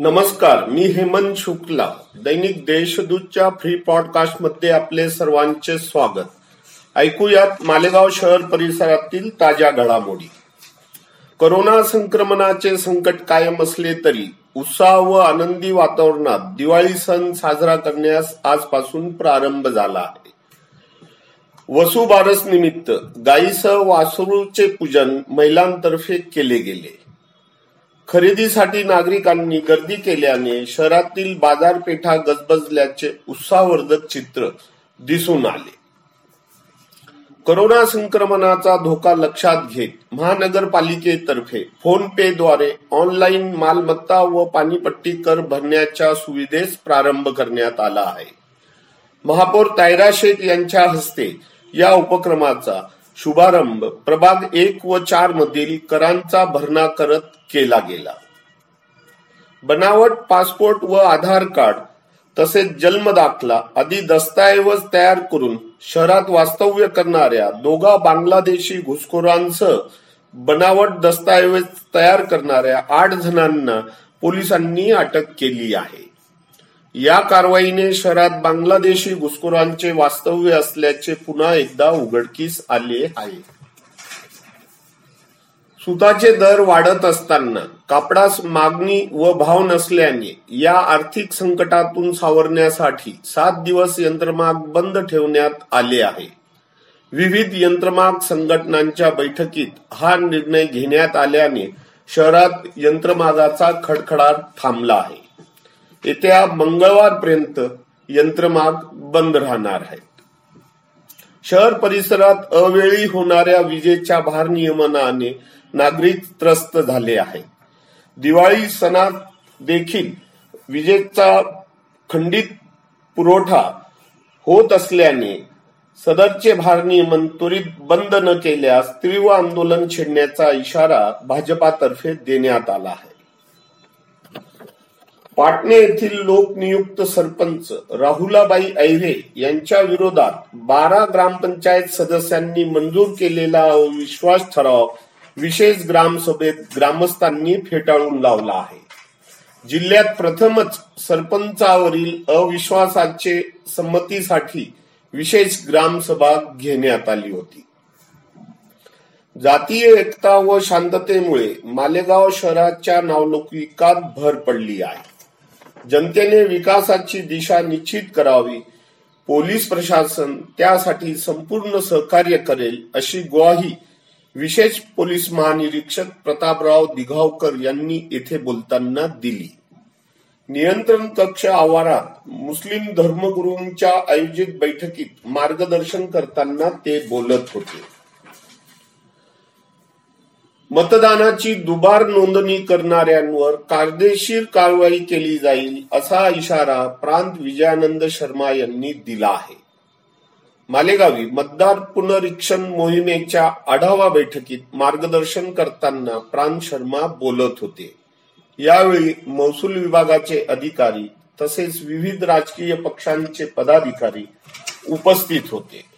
नमस्कार मी हेमंत शुक्ला. दैनिक देशदूतच्या फ्री पॉडकास्टमध्ये आपले सर्वांचे स्वागत. ऐकूयात मालेगाव शहर परिसरातील ताज्या घडामोडी. कोरोना संक्रमणाचे संकट कायम असले तरी उत्साह व आनंदी वातावरणात दिवाळी सण साजरा करण्यास आजपासून प्रारंभ झाला आहे. वसुबारस निमित्त गायीसह वासरूचे पूजन महिलांतर्फे केले गेले. खरेदीसाठी नागरिकांनी गर्दी केल्याने शहरातील बाजारपेठा गजबजल्याचे उत्साहवर्धक चित्र दिसून आले. कोरोना संक्रमणाचा धोका लक्षात घेत महानगरपालिकेतर्फे फोन पे द्वारे ऑनलाईन मालमत्ता व पाणीपट्टी कर भरण्याच्या सुविधेस प्रारंभ करण्यात आला आहे. महापौर तायरा शेख यांच्या हस्ते या उपक्रमाचा शुभारंभ. प्रभाग एक व चार मधील करांचा भरणा करत केला गेला. बनावट पासपोर्ट व आधार कार्ड तसेच जन्म दाखला आदी दस्तऐवज तयार करून शहरात वास्तव्य करणाऱ्या दोघा बांगलादेशी घुसखोरांसह बनावट दस्तऐवज तयार करणाऱ्या आठ जणांना पोलिसांनी अटक केली आहे. या कारवाईने शहरात बांगलादेशी घुसखोरांचे वास्तव्य असल्याचे पुन्हा एकदा उघडकीस आले आहे. सुताचे दर वाढत असताना कापडास मागणी व भाव नसल्याने या आर्थिक संकटातून सावरण्यासाठी सात दिवस यंत्रमाग बंद ठेवण्यात आले आहे. विविध यंत्रमाग संघटनांच्या बैठकीत हा निर्णय घेण्यात आल्याने शहरात यंत्रमागाचा खडखडाट थांबला आहे. येत्या मंगळवारपर्यंत यंत्रमाग बंद राहणार आहेत. शहर परिसरात अवेळी होणाऱ्या विजेच्या भारनियमनाने नागरिक त्रस्त झाले आहेत. दिवाळी सणात देखील विजेचा खंडित पुरवठा होत असल्याने सदरचे भारनियमन त्वरित बंद न केल्यास तीव्र आंदोलन छेडण्याचा इशारा भाजपातर्फे देण्यात आला आहे. पाटणे येथील लोकनियुक्त सरपंच राहुलाबाई ऐरे यांच्या विरोधात बारा ग्रामपंचायत सदस्यांनी मंजूर केलेला विश्वास ठराव विशेष ग्रामसभेत ग्रामस्थांनी फेटाळून लावला आहे. जिल्ह्यात प्रथमच सरपंचावरील अविश्वासाचे संमतीसाठी विशेष ग्रामसभा घेण्यात आली होती. जातीय एकता व शांततेमुळे मालेगाव शहराच्या नावलौकिकात भर पडली आहे. जनतेने विकासाची दिशा निश्चित करावी. पोलीस प्रशासन त्यासाठी संपूर्ण सहकार्य करेल अशी ग्वाही विशेष पोलीस महानिरीक्षक प्रतापराव दिघावकर यांनी येथे बोलताना दिली. नियंत्रण कक्ष आवारात मुस्लिम धर्मगुरूंच्या आयोजित बैठकीत मार्गदर्शन करताना ते बोलत होते. मतदानाची दुबार नोंदणी करणाऱ्यांवर कायदेशीर कारवाई केली जाईल असा इशारा प्रांत विजयानंद शर्मा यांनी दिला आहे. मालेगावी मतदार पुनरीक्षण मोहिमेच्या आढावा बैठकीत मार्गदर्शन करताना प्रांत शर्मा बोलत होते. यावेळी महसूल विभागाचे अधिकारी तसेच विविध राजकीय पक्षांचे पदाधिकारी उपस्थित होते.